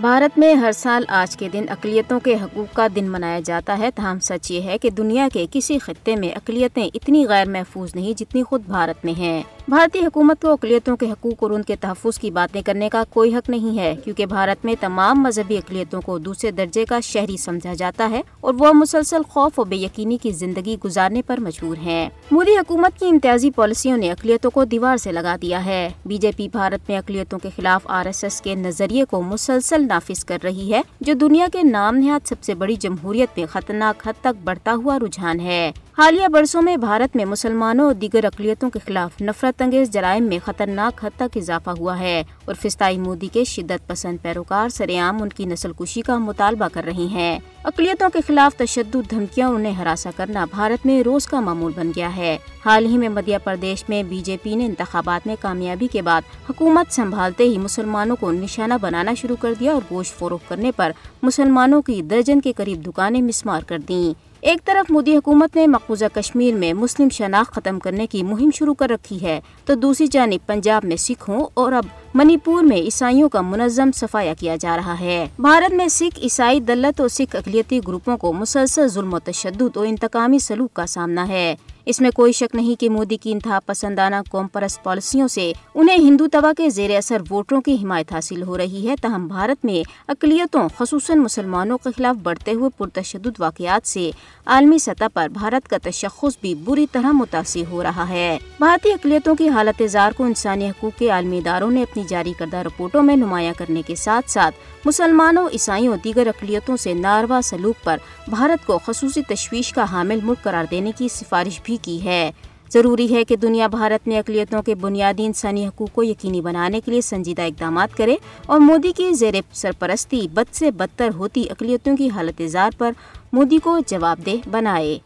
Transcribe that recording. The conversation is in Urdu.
بھارت میں ہر سال آج کے دن اقلیتوں کے حقوق کا دن منایا جاتا ہے، تاہم سچ یہ ہے کہ دنیا کے کسی خطے میں اقلیتیں اتنی غیر محفوظ نہیں جتنی خود بھارت میں ہیں۔ بھارتی حکومت کو اقلیتوں کے حقوق اور ان کے تحفظ کی باتیں کرنے کا کوئی حق نہیں ہے، کیونکہ بھارت میں تمام مذہبی اقلیتوں کو دوسرے درجے کا شہری سمجھا جاتا ہے اور وہ مسلسل خوف و بے یقینی کی زندگی گزارنے پر مجبور ہیں۔ مودی حکومت کی امتیازی پالیسیوں نے اقلیتوں کو دیوار سے لگا دیا ہے۔ بی جے پی بھارت میں اقلیتوں کے خلاف آر ایس ایس کے نظریے کو مسلسل نافذ کر رہی ہے، جو دنیا کے نام نہاد سب سے بڑی جمہوریت میں خطرناک حد تک بڑھتا ہوا رجحان ہے۔ حالیہ برسوں میں بھارت میں مسلمانوں اور دیگر اقلیتوں کے خلاف نفرت انگیز جرائم میں خطرناک حد تک اضافہ ہوا ہے اور فستائی مودی کے شدت پسند پیروکار سر عام ان کی نسل کشی کا مطالبہ کر رہی ہیں۔ اقلیتوں کے خلاف تشدد دھمکیاں انہیں ہراساں کرنا بھارت میں روز کا معمول بن گیا ہے۔ حال ہی میں مدھیہ پردیش میں بی جے پی نے انتخابات میں کامیابی کے بعد حکومت سنبھالتے ہی مسلمانوں کو نشانہ بنانا شروع کر دیا اور گوشت فروخت کرنے پر مسلمانوں کی درجن کے قریب دکانیں مسمار کر دیں۔ ایک طرف مودی حکومت نے مقبوضہ کشمیر میں مسلم شناخت ختم کرنے کی مہم شروع کر رکھی ہے، تو دوسری جانب پنجاب میں سکھوں اور اب منی پور میں عیسائیوں کا منظم صفایا کیا جا رہا ہے۔ بھارت میں سکھ، عیسائی، دلت اور سکھ اقلیتی گروپوں کو مسلسل ظلم و تشدد اور انتقامی سلوک کا سامنا ہے۔ اس میں کوئی شک نہیں کہ مودی کی انتہا پسندانہ قوم پرست پالیسیوں سے انہیں ہندو توا کے زیر اثر ووٹروں کی حمایت حاصل ہو رہی ہے۔ تاہم بھارت میں اقلیتوں، خصوصاً مسلمانوں کے خلاف بڑھتے ہوئے پرتشدد واقعات سے عالمی سطح پر بھارت کا تشخص بھی بری طرح متاثر ہو رہا ہے۔ بھارتی اقلیتوں کی حالت اظہار کو انسانی حقوق کے عالمی اداروں نے اپنی جاری کردہ رپورٹوں میں نمایاں کرنے کے ساتھ ساتھ مسلمانوں، عیسائیوں دیگر اقلیتوں سے ناروا سلوک پر بھارت کو خصوصی تشویش کا حامل ملک قرار دینے کی سفارش بھی کی ہے۔ ضروری ہے کہ دنیا بھارت میں اقلیتوں کے بنیادی انسانی حقوق کو یقینی بنانے کے لیے سنجیدہ اقدامات کرے اور مودی کی زیر سرپرستی بد سے بدتر ہوتی اقلیتوں کی حالت اظہار پر مودی کو جواب دہ بنائے۔